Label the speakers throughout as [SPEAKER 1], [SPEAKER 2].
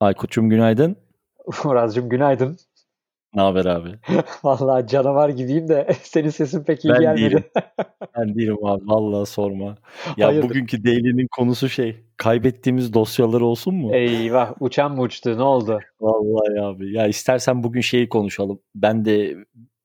[SPEAKER 1] Aykut'cum günaydın.
[SPEAKER 2] Murat'cığım günaydın.
[SPEAKER 1] Ne haber abi?
[SPEAKER 2] Vallahi canavar gibiyim de senin sesin pek iyi
[SPEAKER 1] Ben
[SPEAKER 2] gelmedi.
[SPEAKER 1] değilim. Ben değilim abi. Vallahi sorma. Ya
[SPEAKER 2] Hayırdır?
[SPEAKER 1] bugünkü daily'nin konusu şey. Kaybettiğimiz dosyalar olsun mu?
[SPEAKER 2] Eyvah uçan mı uçtu ne oldu?
[SPEAKER 1] Vallahi abi. Ya istersen bugün şeyi konuşalım. Ben de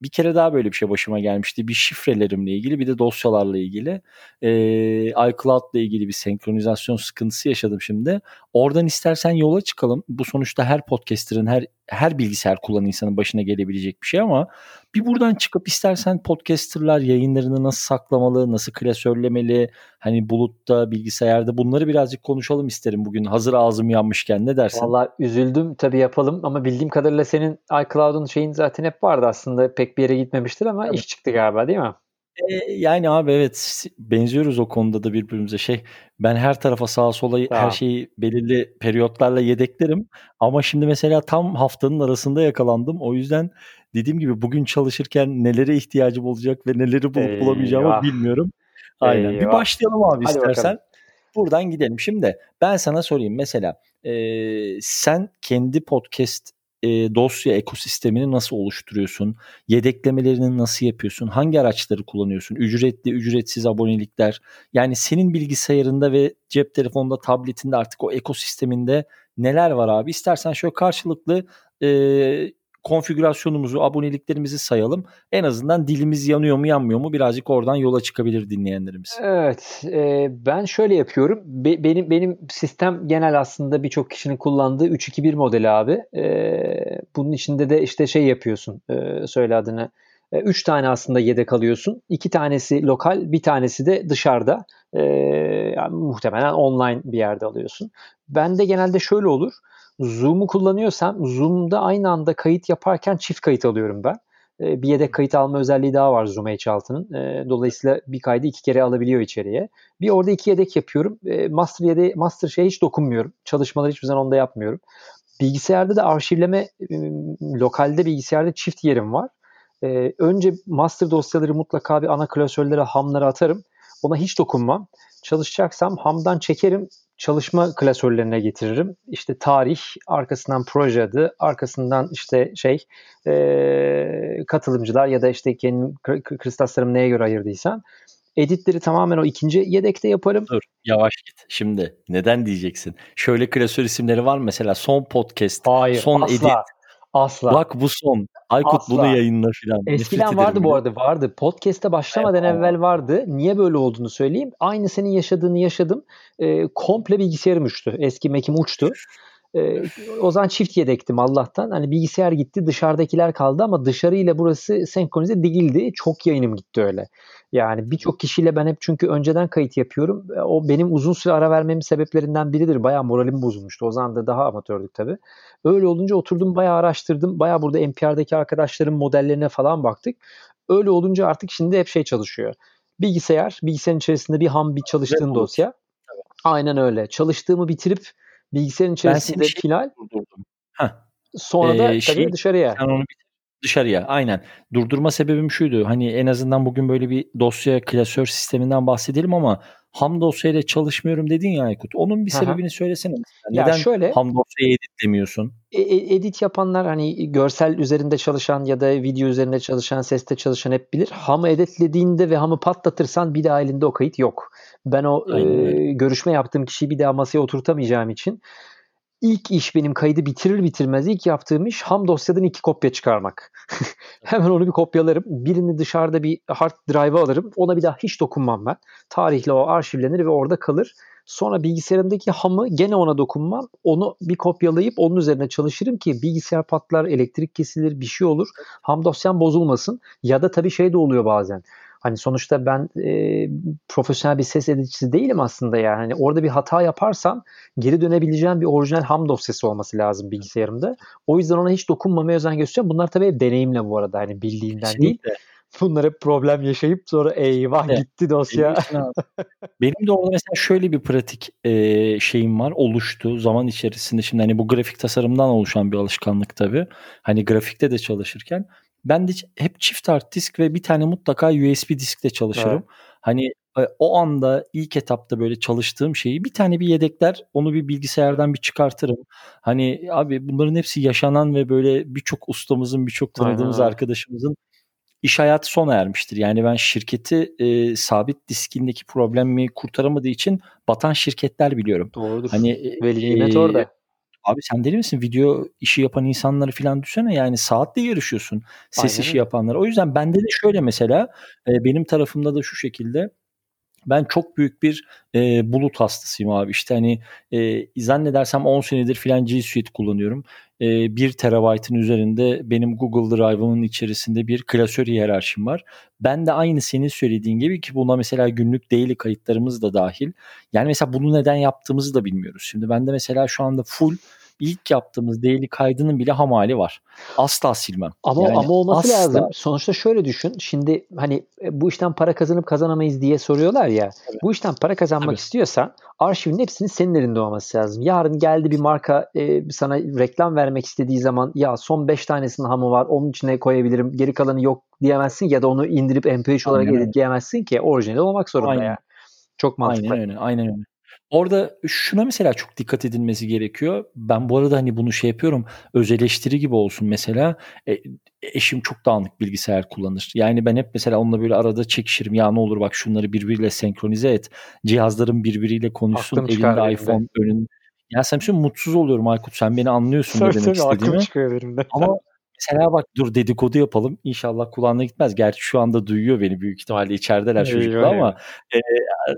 [SPEAKER 1] bir kere daha böyle bir şey başıma gelmişti. Bir şifrelerimle ilgili bir de dosyalarla ilgili. Ee, iCloud'la ilgili bir senkronizasyon sıkıntısı yaşadım şimdi. Oradan istersen yola çıkalım. Bu sonuçta her podcaster'ın, her her bilgisayar kullanan insanın başına gelebilecek bir şey ama bir buradan çıkıp istersen podcasterlar yayınlarını nasıl saklamalı, nasıl klasörlemeli, hani bulutta, bilgisayarda bunları birazcık konuşalım isterim bugün. Hazır ağzım yanmışken ne dersin?
[SPEAKER 2] Vallahi üzüldüm tabii yapalım ama bildiğim kadarıyla senin iCloud'un şeyin zaten hep vardı aslında pek bir yere gitmemiştir ama
[SPEAKER 1] Tabii.
[SPEAKER 2] iş çıktı galiba değil mi?
[SPEAKER 1] Yani abi evet benziyoruz o konuda da birbirimize şey ben her tarafa sağa sola her
[SPEAKER 2] Tamam.
[SPEAKER 1] şeyi belirli periyotlarla yedeklerim ama şimdi mesela tam haftanın arasında yakalandım o yüzden dediğim gibi bugün çalışırken nelere ihtiyacım olacak ve neleri bulup bulamayacağımı
[SPEAKER 2] Eyvah.
[SPEAKER 1] bilmiyorum. Aynen bir
[SPEAKER 2] Eyvah.
[SPEAKER 1] başlayalım abi
[SPEAKER 2] Hadi
[SPEAKER 1] istersen.
[SPEAKER 2] bakalım.
[SPEAKER 1] Buradan gidelim. Şimdi ben sana sorayım mesela e, sen kendi podcast e, dosya ekosistemini nasıl oluşturuyorsun? Yedeklemelerini nasıl yapıyorsun? Hangi araçları kullanıyorsun? Ücretli, ücretsiz abonelikler. Yani senin bilgisayarında ve cep telefonunda, tabletinde artık o ekosisteminde neler var abi? İstersen şöyle karşılıklı e, konfigürasyonumuzu, aboneliklerimizi sayalım. En azından dilimiz yanıyor mu yanmıyor mu birazcık oradan yola çıkabilir dinleyenlerimiz.
[SPEAKER 2] Evet, e, ben şöyle yapıyorum. Be- benim benim sistem genel aslında birçok kişinin kullandığı 3-2-1 modeli abi. E, bunun içinde de işte şey yapıyorsun, e, söyle adını. E, üç tane aslında yedek alıyorsun. İki tanesi lokal, bir tanesi de dışarıda. E, yani muhtemelen online bir yerde alıyorsun. Bende genelde şöyle olur. Zoom'u kullanıyorsam Zoom'da aynı anda kayıt yaparken çift kayıt alıyorum ben. E, bir yedek kayıt alma özelliği daha var Zoom H6'nın. E, dolayısıyla bir kaydı iki kere alabiliyor içeriye. Bir orada iki yedek yapıyorum. E, master yede master şeye hiç dokunmuyorum. Çalışmaları hiçbir zaman onda yapmıyorum. Bilgisayarda da arşivleme e, lokalde bilgisayarda çift yerim var. Önce master dosyaları mutlaka bir ana klasörlere hamlara atarım. Ona hiç dokunmam. Çalışacaksam hamdan çekerim çalışma klasörlerine getiririm. İşte tarih, arkasından proje adı, arkasından işte şey e, katılımcılar ya da işte kendim kıstaslarımı neye göre ayırdıysam editleri tamamen o ikinci yedekte yaparım.
[SPEAKER 1] Dur yavaş git. Şimdi neden diyeceksin? Şöyle klasör isimleri var mesela son podcast,
[SPEAKER 2] Hayır,
[SPEAKER 1] son
[SPEAKER 2] asla.
[SPEAKER 1] edit.
[SPEAKER 2] Asla.
[SPEAKER 1] Bak bu son. Aykut
[SPEAKER 2] Asla.
[SPEAKER 1] bunu yayınla filan.
[SPEAKER 2] Eskiden
[SPEAKER 1] Nefret
[SPEAKER 2] vardı bu arada vardı. Podcast'e başlamadan
[SPEAKER 1] Evet,
[SPEAKER 2] evvel vardı. Niye böyle olduğunu söyleyeyim. Aynı senin yaşadığını yaşadım. Ee, komple bilgisayarım uçtu. Eski Mac'im uçtu. Ee, o zaman çift yedektim Allah'tan. Hani bilgisayar gitti dışarıdakiler kaldı ama dışarıyla burası senkronize değildi. Çok yayınım gitti öyle. Yani birçok kişiyle ben hep çünkü önceden kayıt yapıyorum. O benim uzun süre ara vermemin sebeplerinden biridir. Bayağı moralim bozulmuştu. O zaman da daha amatördük tabii. Öyle olunca oturdum bayağı araştırdım. Bayağı burada NPR'daki arkadaşların modellerine falan baktık. Öyle olunca artık şimdi hep şey çalışıyor. Bilgisayar, bilgisayarın içerisinde bir ham bir çalıştığın
[SPEAKER 1] bulut.
[SPEAKER 2] dosya. Aynen öyle. Çalıştığımı bitirip bilgisayarın
[SPEAKER 1] Ben
[SPEAKER 2] içerisinde
[SPEAKER 1] şey
[SPEAKER 2] final.
[SPEAKER 1] Heh,
[SPEAKER 2] sonra da
[SPEAKER 1] Ee,
[SPEAKER 2] tabii
[SPEAKER 1] şey-
[SPEAKER 2] dışarıya.
[SPEAKER 1] sen onu bitir. Dışarıya aynen. Durdurma sebebim şuydu. Hani en azından bugün böyle bir dosya klasör sisteminden bahsedelim ama ham dosyayla çalışmıyorum dedin ya Aykut. Onun bir Aha. sebebini söylesene. Neden ya şöyle, ham dosyayı editlemiyorsun?
[SPEAKER 2] E, e, edit yapanlar hani görsel üzerinde çalışan ya da video üzerinde çalışan, seste çalışan hep bilir. Ham'ı editlediğinde ve ham'ı patlatırsan bir daha elinde o kayıt yok. Ben o e, görüşme yaptığım kişiyi bir daha masaya oturtamayacağım için ilk iş benim kaydı bitirir bitirmez ilk yaptığım iş ham dosyadan iki kopya çıkarmak. Hemen onu bir kopyalarım. Birini dışarıda bir hard drive'a alırım. Ona bir daha hiç dokunmam ben. Tarihle o arşivlenir ve orada kalır. Sonra bilgisayarımdaki hamı gene ona dokunmam. Onu bir kopyalayıp onun üzerine çalışırım ki bilgisayar patlar, elektrik kesilir, bir şey olur. Ham dosyam bozulmasın. Ya da tabii şey de oluyor bazen. Hani sonuçta ben e, profesyonel bir ses edicisi değilim aslında yani. Hani orada bir hata yaparsam geri dönebileceğim bir orijinal ham dosyası olması lazım bilgisayarımda. O yüzden ona hiç dokunmamaya özen gösteriyorum. Bunlar tabii deneyimle bu arada hani bildiğimden Kesinlikle. değil. Bunlara problem yaşayıp sonra eyvah evet. gitti dosya.
[SPEAKER 1] Benim de orada mesela şöyle bir pratik e, şeyim var oluştu zaman içerisinde. Şimdi hani bu grafik tasarımdan oluşan bir alışkanlık tabii. Hani grafikte de çalışırken ben de hep çift art disk ve bir tane mutlaka USB diskle çalışırım. Evet. Hani e, o anda ilk etapta böyle çalıştığım şeyi bir tane bir yedekler onu bir bilgisayardan bir çıkartırım. Hani abi bunların hepsi yaşanan ve böyle birçok ustamızın birçok tanıdığımız Aynen. arkadaşımızın iş hayatı sona ermiştir. Yani ben şirketi e, sabit diskindeki problemi kurtaramadığı için batan şirketler biliyorum.
[SPEAKER 2] Doğrudur. Hani e, Veli nimet e, orada.
[SPEAKER 1] Abi sen deli misin? Video işi yapan insanları falan düşünsene yani saatle yarışıyorsun ses Aynen. işi yapanlar. O yüzden bende de şöyle mesela e, benim tarafımda da şu şekilde ben çok büyük bir e, bulut hastasıyım abi. İşte hani e, zannedersem 10 senedir filan G Suite kullanıyorum. E, 1 terabaytın üzerinde benim Google Drive'ımın içerisinde bir klasör hiyerarşim var. Ben de aynı senin söylediğin gibi ki buna mesela günlük daily kayıtlarımız da dahil. Yani mesela bunu neden yaptığımızı da bilmiyoruz. Şimdi ben de mesela şu anda full ilk yaptığımız daily kaydının bile hamali var. Asla silmem.
[SPEAKER 2] Ama yani ama olması asla... lazım. Sonuçta şöyle düşün. Şimdi hani e, bu işten para kazanıp kazanamayız diye soruyorlar ya. Tabii. Bu işten para kazanmak Tabii. istiyorsan arşivin hepsinin senin elinde olması lazım. Yarın geldi bir marka e, sana reklam vermek istediği zaman ya son 5 tanesinin hamı var onun içine koyabilirim geri kalanı yok diyemezsin ya da onu indirip MP3 olarak edit diyemezsin ki orijinal olmak zorunda aynen. ya. Çok mantıklı.
[SPEAKER 1] Aynen öyle. Aynen öyle. Orada şuna mesela çok dikkat edilmesi gerekiyor. Ben bu arada hani bunu şey yapıyorum öz eleştiri gibi olsun mesela. E, eşim çok dağınık bilgisayar kullanır. Yani ben hep mesela onunla böyle arada çekişirim. Ya ne olur bak şunları birbiriyle senkronize et. Cihazların birbiriyle konuşsun. Aklım elinde iPhone önün. Ya sen şimdi mutsuz oluyorum Aykut. Sen beni anlıyorsun ne demek istediğimi. Aklım çıkıyor benim de. Ama Mesela bak dur dedikodu yapalım. İnşallah kulağına gitmez. Gerçi şu anda duyuyor beni büyük ihtimalle içerideler çocuklar ama e,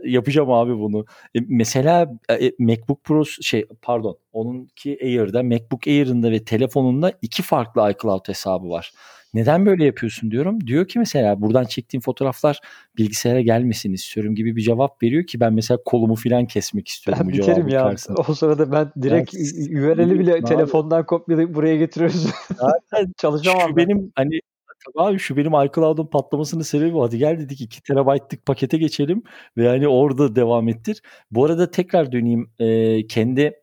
[SPEAKER 1] yapacağım abi bunu. E, mesela e, MacBook Pro şey pardon onunki Air'da MacBook Air'ında ve telefonunda iki farklı iCloud hesabı var. Neden böyle yapıyorsun diyorum. Diyor ki mesela buradan çektiğim fotoğraflar bilgisayara gelmesin istiyorum gibi bir cevap veriyor ki ben mesela kolumu filan kesmek istiyorum
[SPEAKER 2] ben bu cevabı ya. Karşısında. O sırada ben direkt yani, URL'i bile abi. telefondan kopyalayıp buraya getiriyoruz. Zaten
[SPEAKER 1] çalışamam. Şu ben. benim hani abi şu benim iCloud'un patlamasının sebebi hadi gel dedik 2 terabaytlık pakete geçelim ve yani orada devam ettir. Bu arada tekrar döneyim e, kendi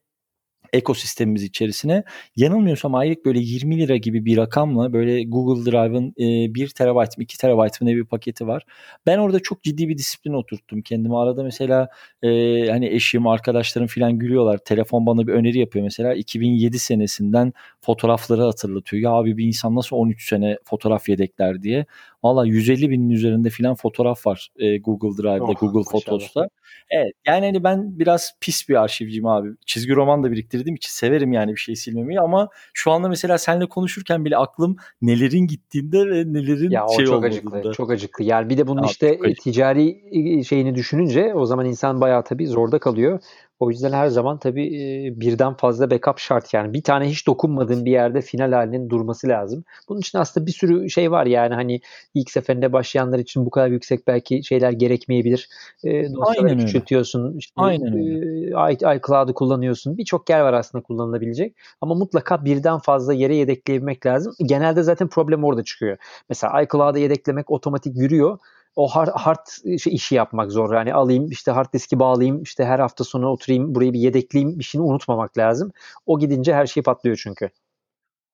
[SPEAKER 1] ekosistemimiz içerisine. Yanılmıyorsam aylık böyle 20 lira gibi bir rakamla böyle Google Drive'ın e, 1 terabayt mı 2 terabayt mı ne bir paketi var. Ben orada çok ciddi bir disiplin oturttum kendime. Arada mesela e, hani eşim, arkadaşlarım falan gülüyorlar. Telefon bana bir öneri yapıyor mesela. 2007 senesinden fotoğrafları hatırlatıyor. Ya abi bir insan nasıl 13 sene fotoğraf yedekler diye. Valla 150 binin üzerinde filan fotoğraf var e, Google Drive'da, oh, Google Photos'ta. Evet yani hani ben biraz pis bir arşivciyim abi. Çizgi roman da biriktirdiğim için severim yani bir şey silmemeyi ama şu anda mesela seninle konuşurken bile aklım nelerin gittiğinde ve nelerin ya, şey
[SPEAKER 2] çok acıklı, çok acıklı. Yani bir de bunun abi, işte ticari şeyini düşününce o zaman insan bayağı tabii zorda kalıyor. O yüzden her zaman tabii birden fazla backup şart yani. Bir tane hiç dokunmadığın bir yerde final halinin durması lazım. Bunun için aslında bir sürü şey var yani hani ilk seferinde başlayanlar için bu kadar yüksek belki şeyler gerekmeyebilir. Dosyaları küçültüyorsun. Işte, Aynen öyle. iCloud'u kullanıyorsun. Birçok yer var aslında kullanılabilecek. Ama mutlaka birden fazla yere yedekleyebilmek lazım. Genelde zaten problem orada çıkıyor. Mesela iCloud'u yedeklemek otomatik yürüyor o hard, hard şey, işi yapmak zor. Yani alayım işte hard diski bağlayayım işte her hafta sonu oturayım burayı bir yedekleyeyim bir şeyini unutmamak lazım. O gidince her şey patlıyor çünkü.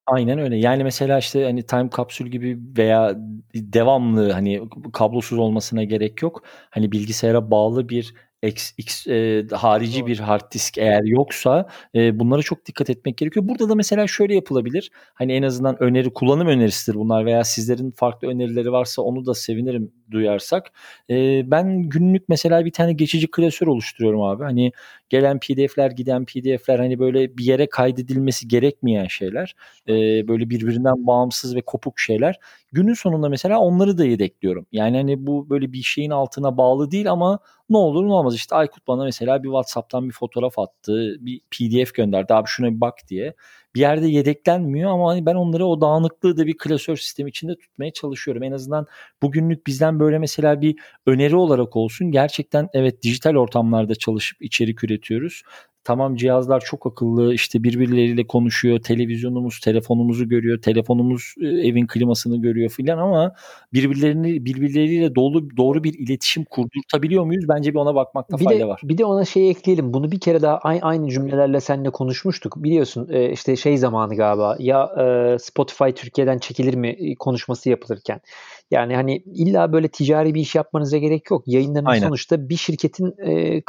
[SPEAKER 1] Aynen öyle. Yani mesela işte hani time kapsül gibi veya devamlı hani kablosuz olmasına gerek yok. Hani bilgisayara bağlı bir X, X e, harici Doğru. bir hard disk eğer yoksa e, bunlara çok dikkat etmek gerekiyor. Burada da mesela şöyle yapılabilir. Hani en azından öneri kullanım önerisidir bunlar veya sizlerin farklı önerileri varsa onu da sevinirim duyarsak. E, ben günlük mesela bir tane geçici klasör oluşturuyorum abi. Hani gelen PDF'ler giden PDF'ler hani böyle bir yere kaydedilmesi gerekmeyen şeyler. E, böyle birbirinden bağımsız ve kopuk şeyler. Günün sonunda mesela onları da yedekliyorum. Yani hani bu böyle bir şeyin altına bağlı değil ama ne olur ne olmaz. İşte Aykut bana mesela bir WhatsApp'tan bir fotoğraf attı. Bir PDF gönderdi. Abi şuna bir bak diye bir yerde yedeklenmiyor ama hani ben onları o dağınıklığı da bir klasör sistem içinde tutmaya çalışıyorum. En azından bugünlük bizden böyle mesela bir öneri olarak olsun. Gerçekten evet dijital ortamlarda çalışıp içerik üretiyoruz üretiyoruz. Tamam cihazlar çok akıllı işte birbirleriyle konuşuyor. Televizyonumuz telefonumuzu görüyor. Telefonumuz e, evin klimasını görüyor filan ama birbirlerini birbirleriyle dolu doğru bir iletişim kurdurtabiliyor muyuz? Bence bir ona bakmakta
[SPEAKER 2] bir
[SPEAKER 1] fayda
[SPEAKER 2] de,
[SPEAKER 1] var.
[SPEAKER 2] Bir de ona şey ekleyelim. Bunu bir kere daha aynı cümlelerle seninle konuşmuştuk. Biliyorsun e, işte şey zamanı galiba ya e, Spotify Türkiye'den çekilir mi konuşması yapılırken. Yani hani illa böyle ticari bir iş yapmanıza gerek yok. Yayınlarını sonuçta bir şirketin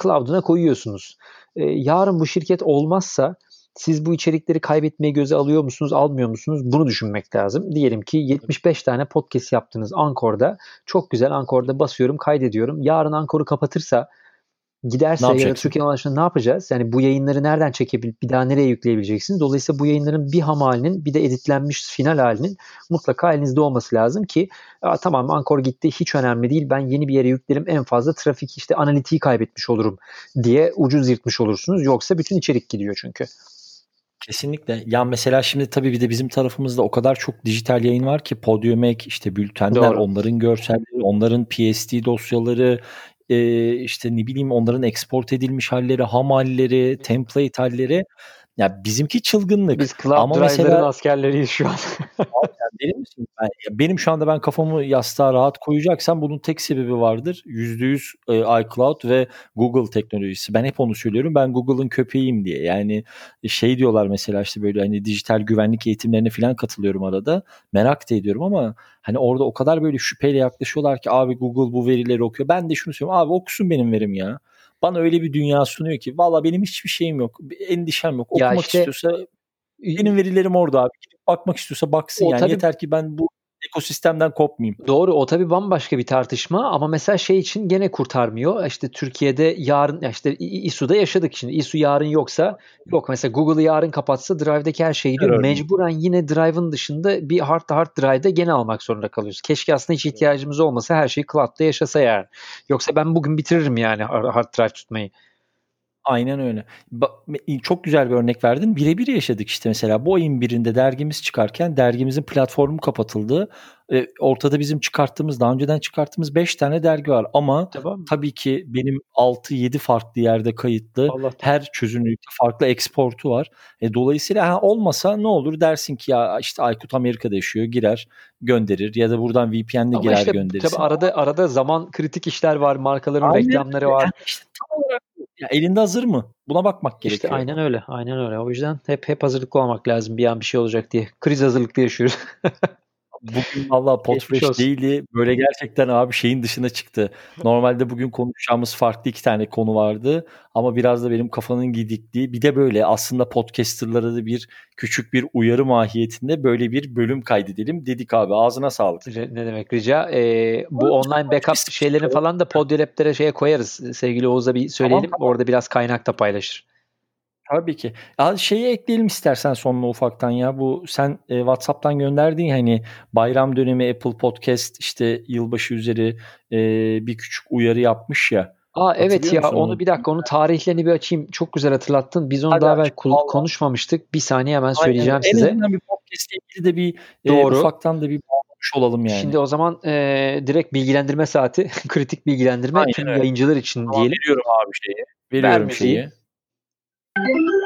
[SPEAKER 2] cloud'una koyuyorsunuz. E, yarın bu şirket olmazsa siz bu içerikleri kaybetmeye göze alıyor musunuz, almıyor musunuz? Bunu düşünmek lazım. Diyelim ki 75 tane podcast yaptınız Ankor'da. Çok güzel Ankor'da basıyorum, kaydediyorum. Yarın Ankor'u kapatırsa giderse ya da Türkiye ulaşında ne yapacağız? Yani bu yayınları nereden çekebil, bir daha nereye yükleyebileceksiniz? Dolayısıyla bu yayınların bir ham halinin bir de editlenmiş final halinin mutlaka elinizde olması lazım ki tamam Ankor gitti hiç önemli değil ben yeni bir yere yüklerim en fazla trafik işte analitiği kaybetmiş olurum diye ucuz yırtmış olursunuz. Yoksa bütün içerik gidiyor çünkü.
[SPEAKER 1] Kesinlikle. Ya mesela şimdi tabii bir de bizim tarafımızda o kadar çok dijital yayın var ki Podium Ek, işte bültenler, Doğru. onların görselleri, onların PSD dosyaları, e, işte ne bileyim onların export edilmiş halleri, ham halleri, template halleri. Ya bizimki çılgınlık.
[SPEAKER 2] Biz Cloud Ama mesela askerleriyiz şu an.
[SPEAKER 1] deli misin? Ben, benim şu anda ben kafamı yastığa rahat koyacaksam bunun tek sebebi vardır. %100 e, iCloud ve Google teknolojisi. Ben hep onu söylüyorum. Ben Google'ın köpeğiyim diye. Yani şey diyorlar mesela işte böyle hani dijital güvenlik eğitimlerine falan katılıyorum arada. Merak da ediyorum ama hani orada o kadar böyle şüpheyle yaklaşıyorlar ki abi Google bu verileri okuyor. Ben de şunu söylüyorum. Abi okusun benim verim ya. Bana öyle bir dünya sunuyor ki valla benim hiçbir şeyim yok. Endişem yok. Okumak işte, istiyorsa benim verilerim orada abi. Bakmak istiyorsa baksın yani. Tabii, Yeter ki ben bu ekosistemden kopmayayım.
[SPEAKER 2] Doğru o tabii bambaşka bir tartışma ama mesela şey için gene kurtarmıyor. İşte Türkiye'de yarın işte İSU'da yaşadık şimdi. İSU yarın yoksa yok mesela Google'ı yarın kapatsa Drive'deki her şeyi diyor. Mecburen yine Drive'ın dışında bir hard hard Drive'da gene almak zorunda kalıyoruz. Keşke aslında hiç ihtiyacımız olmasa her şey cloud'da yaşasa yani. Yoksa ben bugün bitiririm yani hard drive tutmayı.
[SPEAKER 1] Aynen öyle. Ba- çok güzel bir örnek verdin. Birebir yaşadık işte mesela. Bu ayın birinde dergimiz çıkarken dergimizin platformu kapatıldı. Ee, ortada bizim çıkarttığımız, daha önceden çıkarttığımız 5 tane dergi var. Ama tamam. tabii ki benim 6-7 farklı yerde kayıtlı. Allah her çözünürlükte farklı eksportu var. E, dolayısıyla ha, olmasa ne olur dersin ki ya işte Aykut Amerika'da yaşıyor girer gönderir ya da buradan VPN'le girer işte, gönderir.
[SPEAKER 2] Tabii arada arada zaman kritik işler var, markaların Aynen. reklamları var. Yani işte tam
[SPEAKER 1] olarak ya elinde hazır mı? Buna bakmak gerekiyor.
[SPEAKER 2] İşte aynen öyle. Aynen öyle. O yüzden hep hep hazırlıklı olmak lazım bir an bir şey olacak diye. Kriz hazırlıklı yaşıyoruz.
[SPEAKER 1] Bugün valla Podfresh değildi. Böyle gerçekten abi şeyin dışına çıktı. Normalde bugün konuşacağımız farklı iki tane konu vardı. Ama biraz da benim kafanın gidikliği. Bir de böyle aslında podcasterlara da bir küçük bir uyarı mahiyetinde böyle bir bölüm kaydedelim dedik abi. Ağzına sağlık.
[SPEAKER 2] Ne demek rica. Ee, bu Oğlum, online backup şeylerini falan da Podyolab'lere şeye koyarız. Sevgili Oğuz'a bir söyleyelim. Tamam, tamam. Orada biraz kaynak da paylaşır.
[SPEAKER 1] Tabii ki. Ya şeyi ekleyelim istersen sonuna ufaktan ya. Bu sen e, WhatsApp'tan gönderdiğin hani bayram dönemi Apple Podcast işte yılbaşı üzeri e, bir küçük uyarı yapmış ya.
[SPEAKER 2] Aa evet ya onu? bir dakika onu tarihlerini bir açayım. Çok güzel hatırlattın. Biz onu Hadi daha evvel konuşmamıştık. Bir saniye hemen söyleyeceğim Aynen. size. En
[SPEAKER 1] azından bir podcast ilgili de bir e, Doğru. E, ufaktan da bir bağlamış olalım yani.
[SPEAKER 2] Şimdi o zaman e, direkt bilgilendirme saati, kritik bilgilendirme Aynen tüm öyle. yayıncılar için tamam, diyelim.
[SPEAKER 1] Veriyorum abi şeyi. Veriyorum Vermediği. şeyi. Thank you.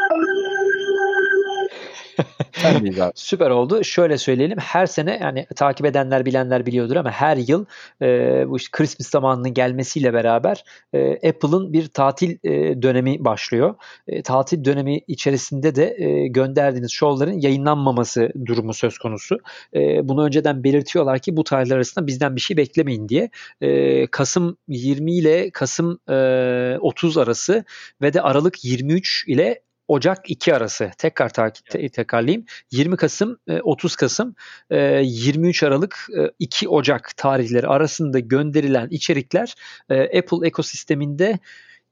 [SPEAKER 1] Sendeyiz abi.
[SPEAKER 2] Süper oldu. Şöyle söyleyelim. Her sene yani takip edenler bilenler biliyordur ama her yıl e, bu işte Christmas zamanının gelmesiyle beraber e, Apple'ın bir tatil e, dönemi başlıyor. E, tatil dönemi içerisinde de e, gönderdiğiniz şovların yayınlanmaması durumu söz konusu. E, bunu önceden belirtiyorlar ki bu tarihler arasında bizden bir şey beklemeyin diye. E, Kasım 20 ile Kasım e, 30 arası ve de Aralık 23 ile Ocak 2 arası tekrar takip te- tekrarlayayım. 20 Kasım 30 Kasım 23 Aralık 2 Ocak tarihleri arasında gönderilen içerikler Apple ekosisteminde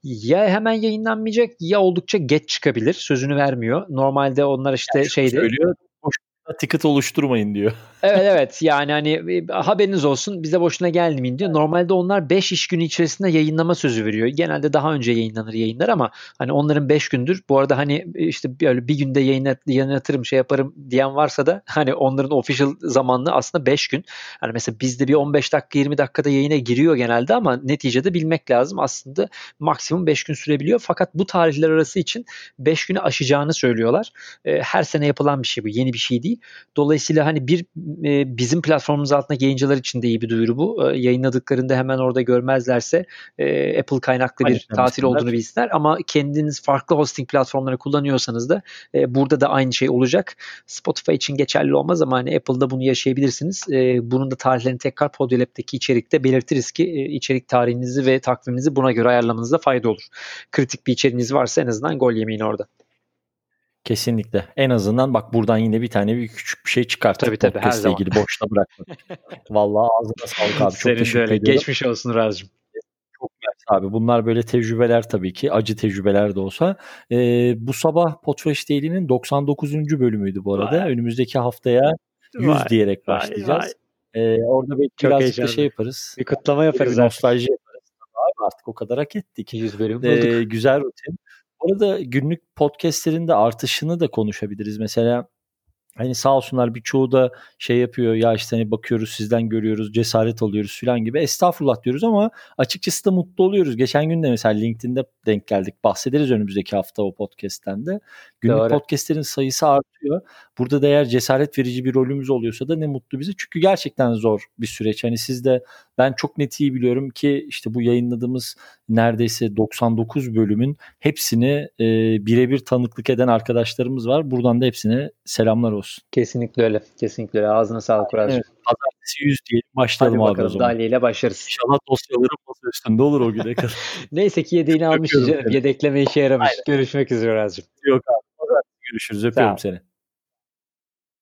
[SPEAKER 2] ya hemen yayınlanmayacak ya oldukça geç çıkabilir. Sözünü vermiyor. Normalde onlar işte
[SPEAKER 1] yani
[SPEAKER 2] şeyde
[SPEAKER 1] söylüyor ticket oluşturmayın diyor.
[SPEAKER 2] evet evet yani hani e, haberiniz olsun bize boşuna gelmeyin diyor. Normalde onlar 5 iş günü içerisinde yayınlama sözü veriyor. Genelde daha önce yayınlanır yayınlar ama hani onların 5 gündür. Bu arada hani e, işte böyle bir günde yayınlat, yayınlatırım şey yaparım diyen varsa da hani onların official zamanlı aslında 5 gün. Hani mesela bizde bir 15 dakika 20 dakikada yayına giriyor genelde ama neticede bilmek lazım. Aslında maksimum 5 gün sürebiliyor. Fakat bu tarihler arası için 5 günü aşacağını söylüyorlar. E, her sene yapılan bir şey bu. Yeni bir şey değil. Dolayısıyla hani bir e, bizim platformumuz altındaki yayıncılar için de iyi bir duyuru bu. E, yayınladıklarında hemen orada görmezlerse e, Apple kaynaklı bir
[SPEAKER 1] Aynen,
[SPEAKER 2] tatil olduğunu bilsinler. Ama kendiniz farklı hosting platformları kullanıyorsanız da e, burada da aynı şey olacak. Spotify için geçerli olmaz ama hani Apple'da bunu yaşayabilirsiniz. E, bunun da tarihlerini tekrar Podiolab'daki içerikte belirtiriz ki e, içerik tarihinizi ve takviminizi buna göre ayarlamanızda fayda olur. Kritik bir içeriğiniz varsa en azından gol yemeyin orada.
[SPEAKER 1] Kesinlikle. En azından bak buradan yine bir tane bir küçük bir şey çıkarttık.
[SPEAKER 2] Tabii, tabii, her zaman.
[SPEAKER 1] ilgili boşta bırakmadık. Vallahi ağzına sağlık abi. Çok
[SPEAKER 2] Senin
[SPEAKER 1] teşekkür
[SPEAKER 2] öyle.
[SPEAKER 1] ediyorum.
[SPEAKER 2] Geçmiş olsun Razcığım.
[SPEAKER 1] Çok mersi abi. Bunlar böyle tecrübeler tabii ki. Acı tecrübeler de olsa. Ee, bu sabah Potfresh Daily'nin 99. bölümüydü bu arada.
[SPEAKER 2] Vay.
[SPEAKER 1] Önümüzdeki haftaya 100
[SPEAKER 2] Vay,
[SPEAKER 1] diyerek
[SPEAKER 2] vay,
[SPEAKER 1] başlayacağız. Ee, orada belki
[SPEAKER 2] Çok
[SPEAKER 1] birazcık da şey yaparız.
[SPEAKER 2] Bir kutlama yaparız
[SPEAKER 1] Bir nostalji yaparız. Abi artık o kadar hak ettik.
[SPEAKER 2] 100 bölüm bulduk.
[SPEAKER 1] Ee, güzel rutin. Arada günlük podcastlerin de artışını da konuşabiliriz. Mesela hani sağ olsunlar birçoğu da şey yapıyor ya işte hani bakıyoruz sizden görüyoruz cesaret alıyoruz falan gibi estağfurullah diyoruz ama açıkçası da mutlu oluyoruz. Geçen gün de mesela LinkedIn'de denk geldik bahsederiz önümüzdeki hafta o podcast'ten de. Günlük
[SPEAKER 2] Doğru.
[SPEAKER 1] podcastlerin sayısı artıyor. Burada da eğer cesaret verici bir rolümüz oluyorsa da ne mutlu bize. Çünkü gerçekten zor bir süreç. Hani siz de ben çok net iyi biliyorum ki işte bu yayınladığımız neredeyse 99 bölümün hepsini e, birebir tanıklık eden arkadaşlarımız var. Buradan da hepsine selamlar olsun.
[SPEAKER 2] Kesinlikle öyle. Kesinlikle öyle. Ağzına sağlık Uraz'cığım.
[SPEAKER 1] Evet, pazartesi 100 diyelim
[SPEAKER 2] Hadi
[SPEAKER 1] başlayalım abi o
[SPEAKER 2] bakalım
[SPEAKER 1] zaman.
[SPEAKER 2] Dali ile başlarız.
[SPEAKER 1] İnşallah dosyalarım masa üstünde olur o güne kadar.
[SPEAKER 2] Neyse ki yedeğini almış
[SPEAKER 1] Öpüyorum
[SPEAKER 2] canım. Yedekleme işe yaramış. Görüşmek üzere Uraz'cığım.
[SPEAKER 1] Yok abi. Pazartesi görüşürüz. Öpüyorum
[SPEAKER 2] ol.
[SPEAKER 1] seni.